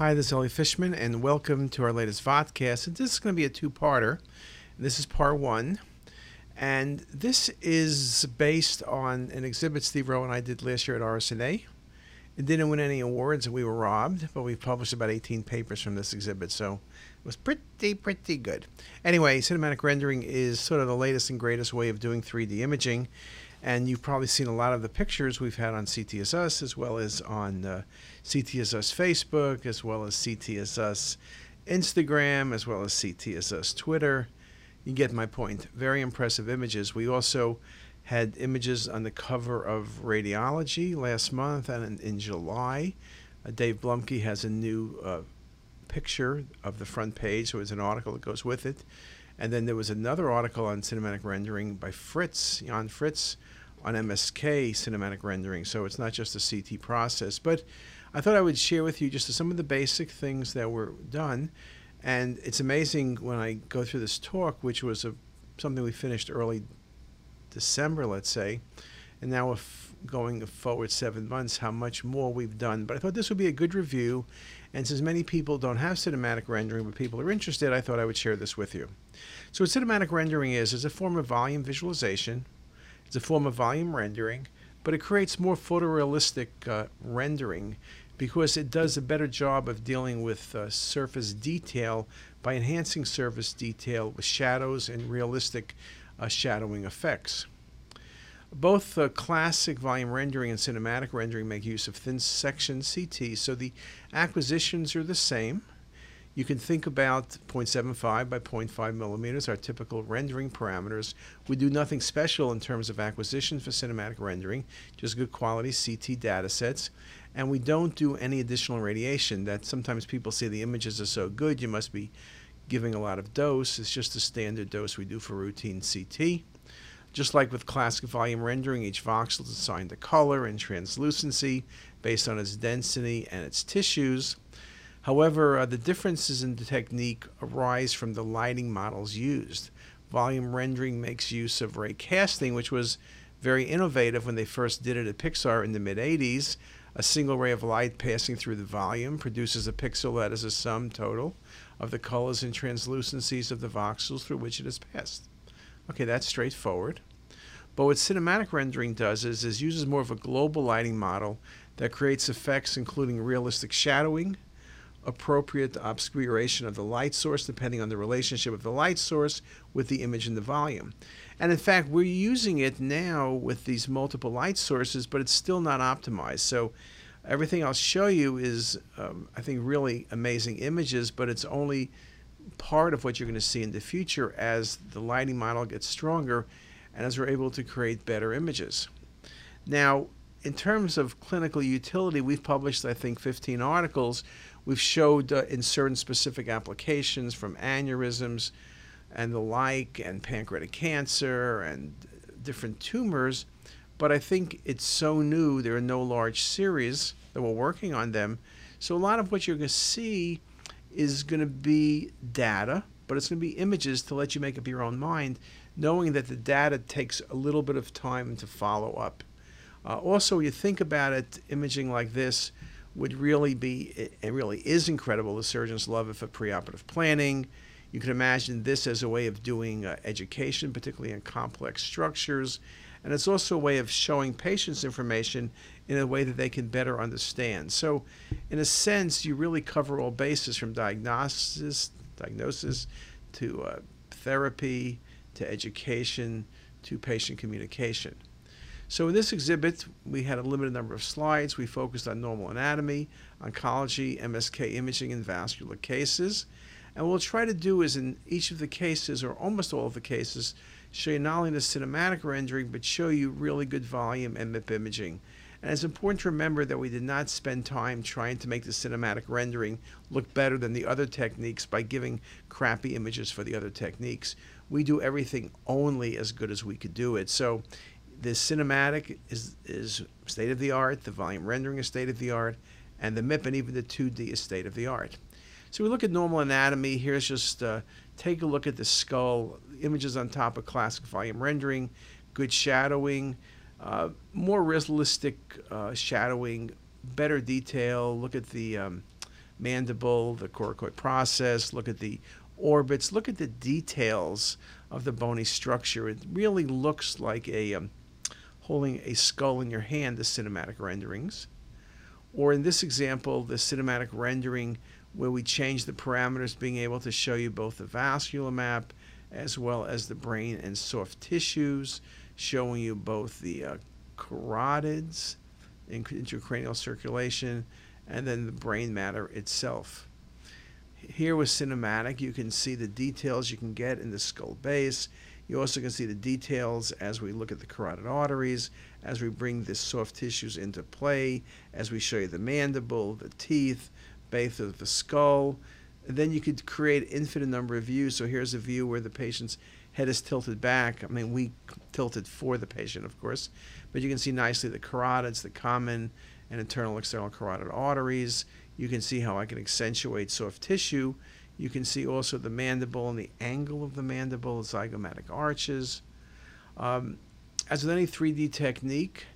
Hi, this is Elliot Fishman, and welcome to our latest vodcast. This is going to be a two-parter. This is part one, and this is based on an exhibit Steve Rowe and I did last year at RSNA. It didn't win any awards, and we were robbed, but we've published about 18 papers from this exhibit, so it was pretty, pretty good. Anyway, cinematic rendering is sort of the latest and greatest way of doing 3D imaging, and you've probably seen a lot of the pictures we've had on CTisus as well as on uh, Facebook, as well as CTisus Instagram, as well as CTisus Twitter. You get my point. Very impressive images. We also had images on the cover of Radiology last month and in, in July. Uh, Dave Bluemke has a new uh, picture of the front page, so it's an article that goes with it. And then there was another article on cinematic rendering by Fritz, Jan Fritz, on MSK cinematic rendering. So it's not just a CT process. But I thought I would share with you just some of the basic things that were done. And it's amazing when I go through this talk, which was a, something we finished early December, let's say, and now we're going forward seven months, how much more we've done. But I thought this would be a good review. And since many people don't have cinematic rendering, but people are interested, I thought I would share this with you. So, what cinematic rendering is, is a form of volume visualization it's a form of volume rendering, but it creates more photorealistic uh, rendering because it does a better job of dealing with uh, surface detail by enhancing surface detail with shadows and realistic uh, shadowing effects. Both uh, classic volume rendering and cinematic rendering make use of thin section CT, so the acquisitions are the same. You can think about 0.75 by 0.5 millimeters, our typical rendering parameters. We do nothing special in terms of acquisition for cinematic rendering, just good quality CT data sets. And we don't do any additional radiation. That sometimes people say the images are so good, you must be giving a lot of dose. It's just the standard dose we do for routine CT. Just like with classic volume rendering, each voxel is assigned a color and translucency based on its density and its tissues. However, uh, the differences in the technique arise from the lighting models used. Volume rendering makes use of ray casting, which was very innovative when they first did it at Pixar in the mid 80s. A single ray of light passing through the volume produces a pixel that is a sum total of the colors and translucencies of the voxels through which it has passed. Okay, that's straightforward. But what cinematic rendering does is, is uses more of a global lighting model that creates effects including realistic shadowing, appropriate obscuration of the light source depending on the relationship of the light source with the image and the volume. And in fact, we're using it now with these multiple light sources, but it's still not optimized. So everything I'll show you is, um, I think, really amazing images, but it's only part of what you're going to see in the future as the lighting model gets stronger and as we're able to create better images. Now, in terms of clinical utility, we've published, I think, 15 articles We've showed uh, in certain specific applications from aneurysms and the like, and pancreatic cancer and different tumors. But I think it's so new, there are no large series that we're working on them. So a lot of what you're going to see is going to be data, but it's going to be images to let you make up your own mind, knowing that the data takes a little bit of time to follow up. Uh, also, you think about it, imaging like this, would really be, it really is incredible. The surgeons love it for preoperative planning. You can imagine this as a way of doing uh, education, particularly in complex structures. And it's also a way of showing patients information in a way that they can better understand. So, in a sense, you really cover all bases from diagnosis, diagnosis to uh, therapy to education to patient communication. So in this exhibit, we had a limited number of slides. We focused on normal anatomy, oncology, MSK imaging, and vascular cases. And what we'll try to do is in each of the cases, or almost all of the cases, show you not only the cinematic rendering, but show you really good volume and MIP imaging. And it's important to remember that we did not spend time trying to make the cinematic rendering look better than the other techniques by giving crappy images for the other techniques. We do everything only as good as we could do it. So the cinematic is is state of the art. The volume rendering is state of the art, and the MIP and even the 2D is state of the art. So we look at normal anatomy. Here's just uh, take a look at the skull. Images on top of classic volume rendering, good shadowing, uh, more realistic uh, shadowing, better detail. Look at the um, mandible, the coracoid process, look at the orbits, look at the details of the bony structure. It really looks like a um, holding a skull in your hand, the cinematic renderings. Or in this example, the cinematic rendering where we change the parameters, being able to show you both the vascular map as well as the brain and soft tissues, showing you both the uh, carotids, intracranial circulation, and then the brain matter itself. Here with cinematic, you can see the details you can get in the skull base. You also can see the details as we look at the carotid arteries, as we bring the soft tissues into play, as we show you the mandible, the teeth, base of the skull. And then you could create infinite number of views. So here's a view where the patient's head is tilted back. I mean, we tilted for the patient, of course, but you can see nicely the carotids, the common and internal external carotid arteries. You can see how I can accentuate soft tissue. You can see also the mandible and the angle of the mandible, zygomatic arches. Um, as with any 3D technique,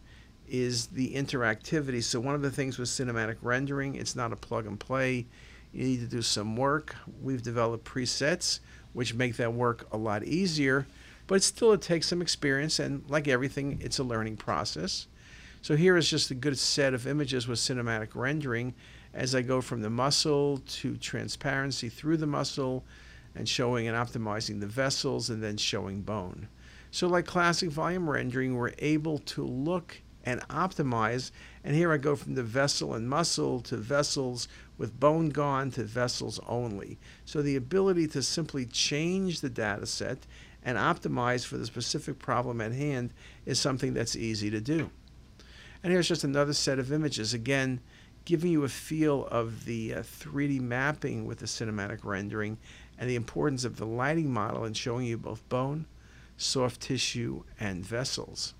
is the interactivity. So one of the things with cinematic rendering, it's not a plug and play. You need to do some work. We've developed presets which make that work a lot easier, but still it takes some experience and like everything, it's a learning process. So here is just a good set of images with cinematic rendering as I go from the muscle to transparency through the muscle and showing and optimizing the vessels and then showing bone. So like classic volume rendering, we're able to look and optimize. And here I go from the vessel and muscle to vessels with bone gone to vessels only. So the ability to simply change the data set and optimize for the specific problem at hand is something that's easy to do. And here's just another set of images. Again, giving you a feel of the uh, 3D mapping with the cinematic rendering and the importance of the lighting model and showing you both bone, soft tissue, and vessels.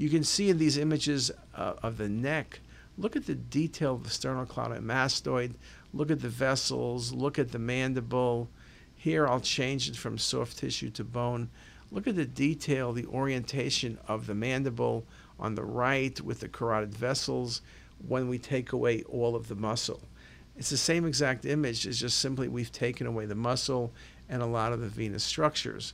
You can see in these images uh, of the neck, look at the detail of the sternocleidomastoid, look at the vessels, look at the mandible. Here I'll change it from soft tissue to bone. Look at the detail, the orientation of the mandible on the right with the carotid vessels when we take away all of the muscle. It's the same exact image, it's just simply we've taken away the muscle and a lot of the venous structures.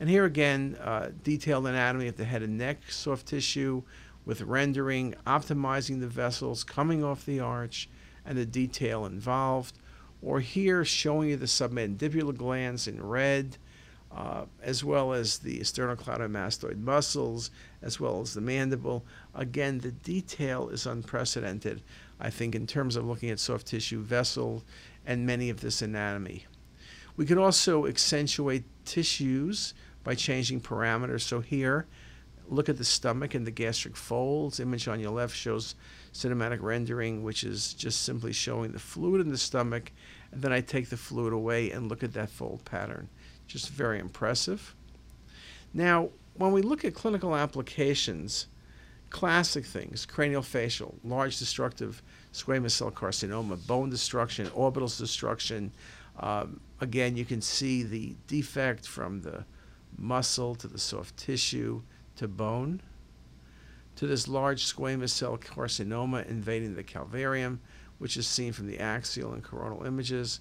And here again, uh, detailed anatomy of the head and neck, soft tissue with rendering, optimizing the vessels coming off the arch, and the detail involved. Or here, showing you the submandibular glands in red, uh, as well as the sternocleidomastoid muscles, as well as the mandible. Again, the detail is unprecedented, I think, in terms of looking at soft tissue vessel and many of this anatomy. We could also accentuate tissues by changing parameters. So here, look at the stomach and the gastric folds. Image on your left shows cinematic rendering, which is just simply showing the fluid in the stomach. And then I take the fluid away and look at that fold pattern. Just very impressive. Now, when we look at clinical applications, classic things, craniofacial, large destructive squamous cell carcinoma, bone destruction, orbital destruction, um, again, you can see the defect from the muscle to the soft tissue to bone to this large squamous cell carcinoma invading the calvarium, which is seen from the axial and coronal images.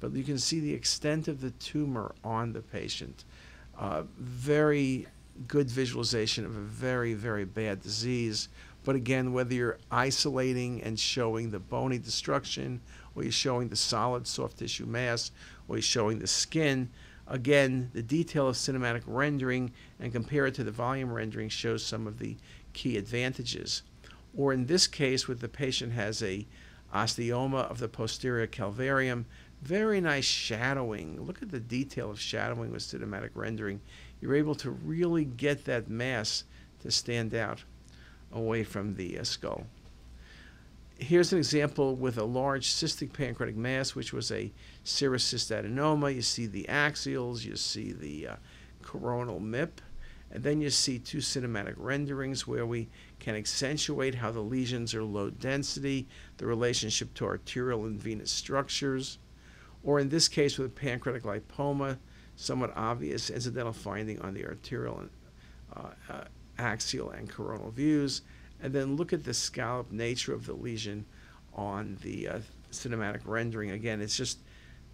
But you can see the extent of the tumor on the patient. Uh, very good visualization of a very, very bad disease. But again, whether you're isolating and showing the bony destruction, or you're showing the solid soft tissue mass, or you're showing the skin, again, the detail of cinematic rendering and compare it to the volume rendering shows some of the key advantages. Or in this case, where the patient has a osteoma of the posterior calvarium, very nice shadowing. Look at the detail of shadowing with cinematic rendering. You're able to really get that mass to stand out away from the uh, skull. Here's an example with a large cystic pancreatic mass, which was a serous cystadenoma. You see the axials, you see the uh, coronal MIP, and then you see two cinematic renderings where we can accentuate how the lesions are low density, the relationship to arterial and venous structures, or in this case with a pancreatic lipoma, somewhat obvious incidental finding on the arterial and uh, uh, axial and coronal views, and then look at the scallop nature of the lesion on the uh, cinematic rendering. Again, it's just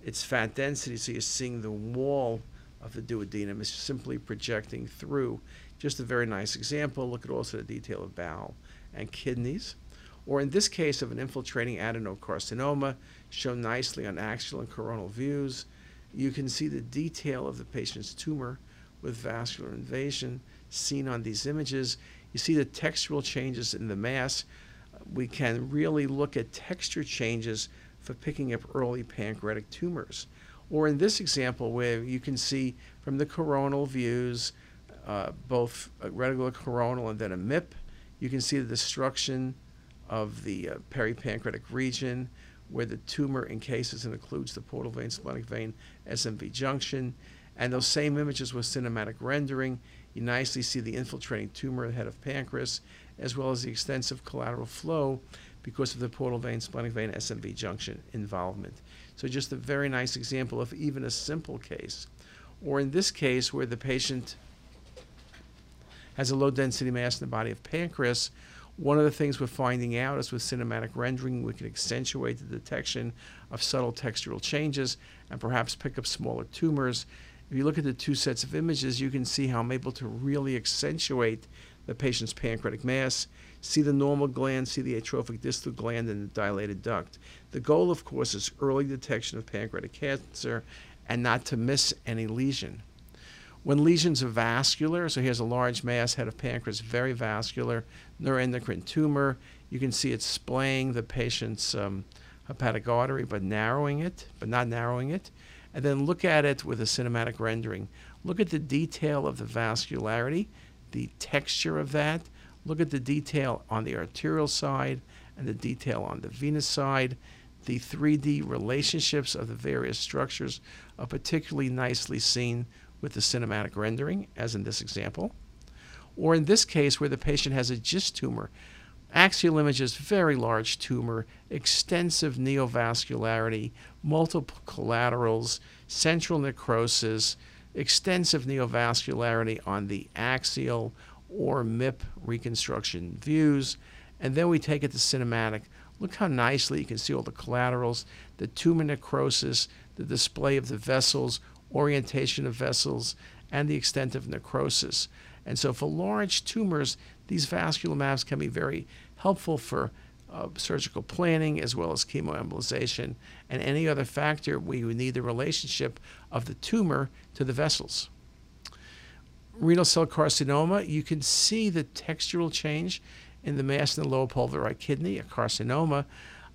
it's fat density, so you're seeing the wall of the duodenum is simply projecting through. Just a very nice example. Look at also the detail of bowel and kidneys. Or in this case of an infiltrating adenocarcinoma, shown nicely on axial and coronal views, you can see the detail of the patient's tumor with vascular invasion seen on these images. You see the textural changes in the mass. We can really look at texture changes for picking up early pancreatic tumors. Or in this example, where you can see from the coronal views, uh, both a regular coronal and then a MIP, you can see the destruction of the uh, peripancreatic region where the tumor encases and occludes the portal vein, splenic vein, SMV junction. And those same images with cinematic rendering, you nicely see the infiltrating tumor at the head of pancreas, as well as the extensive collateral flow because of the portal vein, splenic vein, SMV junction involvement. So just a very nice example of even a simple case. Or in this case, where the patient has a low density mass in the body of pancreas, one of the things we're finding out is with cinematic rendering, we can accentuate the detection of subtle textural changes and perhaps pick up smaller tumors. If you look at the two sets of images, you can see how I'm able to really accentuate the patient's pancreatic mass, see the normal gland, see the atrophic distal gland, and the dilated duct. The goal, of course, is early detection of pancreatic cancer and not to miss any lesion. When lesions are vascular, so here's a large mass, head of pancreas, very vascular, neuroendocrine tumor, you can see it splaying the patient's um, hepatic artery, but narrowing it, but not narrowing it. And then look at it with a cinematic rendering. Look at the detail of the vascularity, the texture of that. Look at the detail on the arterial side and the detail on the venous side. The 3D relationships of the various structures are particularly nicely seen with the cinematic rendering, as in this example, or in this case where the patient has a GIST tumor. Axial images, very large tumor, extensive neovascularity, multiple collaterals, central necrosis, extensive neovascularity on the axial or MIP reconstruction views. And then we take it to cinematic. Look how nicely you can see all the collaterals, the tumor necrosis, the display of the vessels, orientation of vessels, and the extent of necrosis. And so, for large tumors, these vascular maps can be very helpful for uh, surgical planning as well as chemoembolization and any other factor where you need the relationship of the tumor to the vessels. Renal cell carcinoma, you can see the textural change in the mass in the lower pulvic kidney, a carcinoma.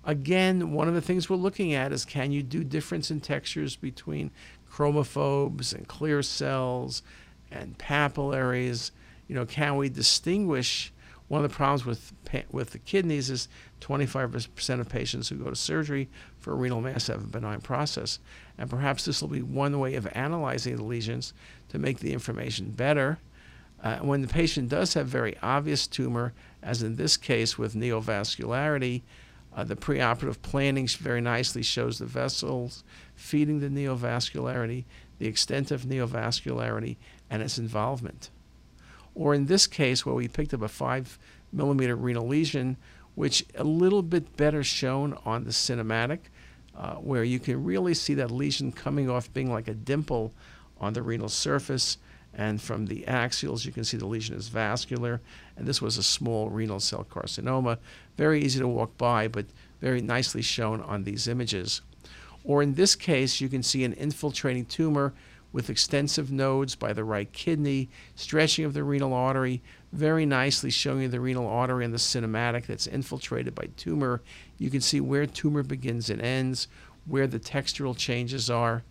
Again, one of the things we're looking at is can you do difference in textures between chromophobes and clear cells and papillaries. You know, can we distinguish? One of the problems with with the kidneys is 25% of patients who go to surgery for renal mass have a benign process, and perhaps this will be one way of analyzing the lesions to make the information better. Uh, when the patient does have very obvious tumor, as in this case with neovascularity, uh, the preoperative planning very nicely shows the vessels feeding the neovascularity, the extent of neovascularity, and its involvement. Or in this case, where we picked up a 5 millimeter renal lesion, which a little bit better shown on the cinematic, uh, where you can really see that lesion coming off being like a dimple on the renal surface. And from the axials, you can see the lesion is vascular. And this was a small renal cell carcinoma. Very easy to walk by, but very nicely shown on these images. Or in this case, you can see an infiltrating tumor with extensive nodes by the right kidney, stretching of the renal artery, very nicely showing you the renal artery and the cinematic that's infiltrated by tumor. You can see where tumor begins and ends, where the textural changes are.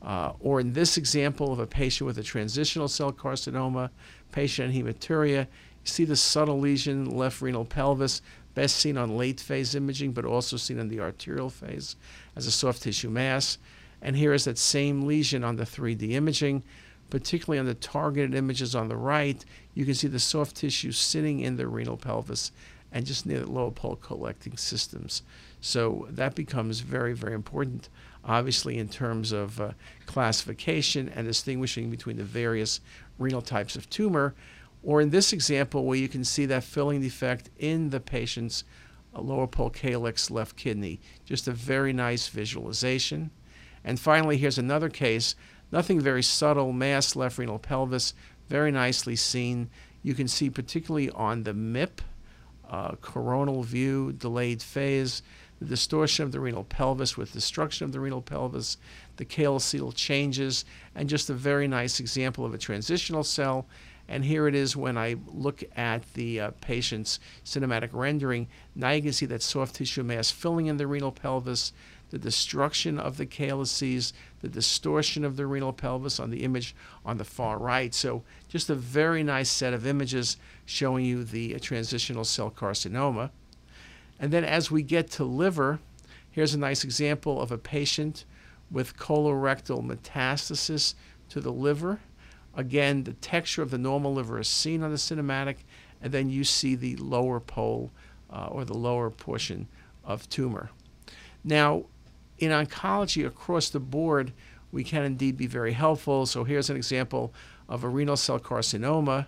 Uh, or in this example of a patient with a transitional cell carcinoma, patient in hematuria, you see the subtle lesion, left renal pelvis, best seen on late phase imaging, but also seen in the arterial phase as a soft tissue mass. And here is that same lesion on the 3D imaging, particularly on the targeted images on the right. You can see the soft tissue sitting in the renal pelvis and just near the lower pole collecting systems. So that becomes very, very important obviously in terms of uh, classification and distinguishing between the various renal types of tumor, or in this example where you can see that filling defect in the patient's lower pole calyx, left kidney. Just a very nice visualization. And finally, here's another case. Nothing very subtle, mass left renal pelvis, very nicely seen. You can see particularly on the MIP, uh, coronal view, delayed phase, the distortion of the renal pelvis with destruction of the renal pelvis, the calyceal changes, and just a very nice example of a transitional cell. And here it is when I look at the uh, patient's cinematic rendering. Now you can see that soft tissue mass filling in the renal pelvis, the destruction of the calyces, the distortion of the renal pelvis on the image on the far right. So just a very nice set of images showing you the uh, transitional cell carcinoma. And then as we get to liver, here's a nice example of a patient with colorectal metastasis to the liver. Again, the texture of the normal liver is seen on the cinematic, and then you see the lower pole uh, or the lower portion of tumor. Now, in oncology across the board, we can indeed be very helpful. So here's an example of a renal cell carcinoma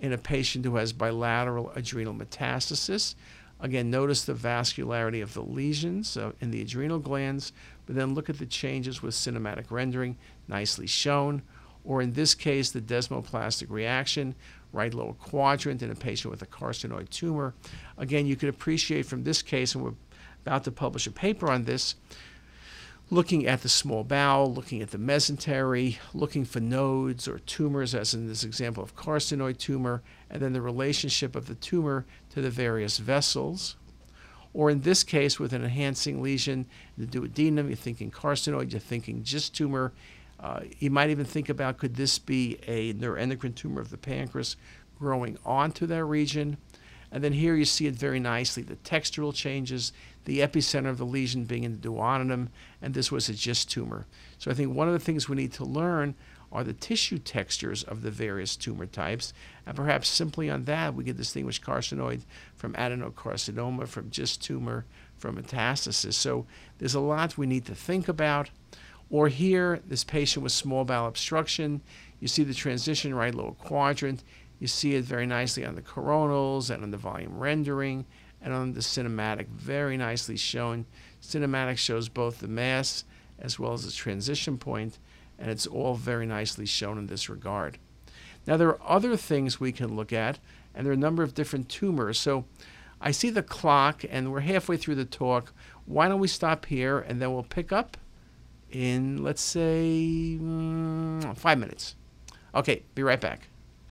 in a patient who has bilateral adrenal metastasis. Again, notice the vascularity of the lesions uh, in the adrenal glands, but then look at the changes with cinematic rendering, nicely shown. Or in this case, the desmoplastic reaction, right lower quadrant in a patient with a carcinoid tumor. Again, you can appreciate from this case, and we're about to publish a paper on this, looking at the small bowel, looking at the mesentery, looking for nodes or tumors, as in this example of carcinoid tumor, and then the relationship of the tumor to the various vessels. Or in this case, with an enhancing lesion, the duodenum, you're thinking carcinoid, you're thinking just tumor. Uh, you might even think about could this be a neuroendocrine tumor of the pancreas growing onto that region? And then here you see it very nicely the textural changes, the epicenter of the lesion being in the duodenum, and this was a GIST tumor. So I think one of the things we need to learn are the tissue textures of the various tumor types, and perhaps simply on that we can distinguish carcinoid from adenocarcinoma, from GIST tumor, from metastasis. So there's a lot we need to think about. Or here, this patient with small bowel obstruction, you see the transition right lower quadrant. You see it very nicely on the coronals and on the volume rendering and on the cinematic, very nicely shown. Cinematic shows both the mass as well as the transition point, and it's all very nicely shown in this regard. Now, there are other things we can look at, and there are a number of different tumors. So I see the clock, and we're halfway through the talk. Why don't we stop here, and then we'll pick up in, let's say, mm, five minutes. Okay, be right back.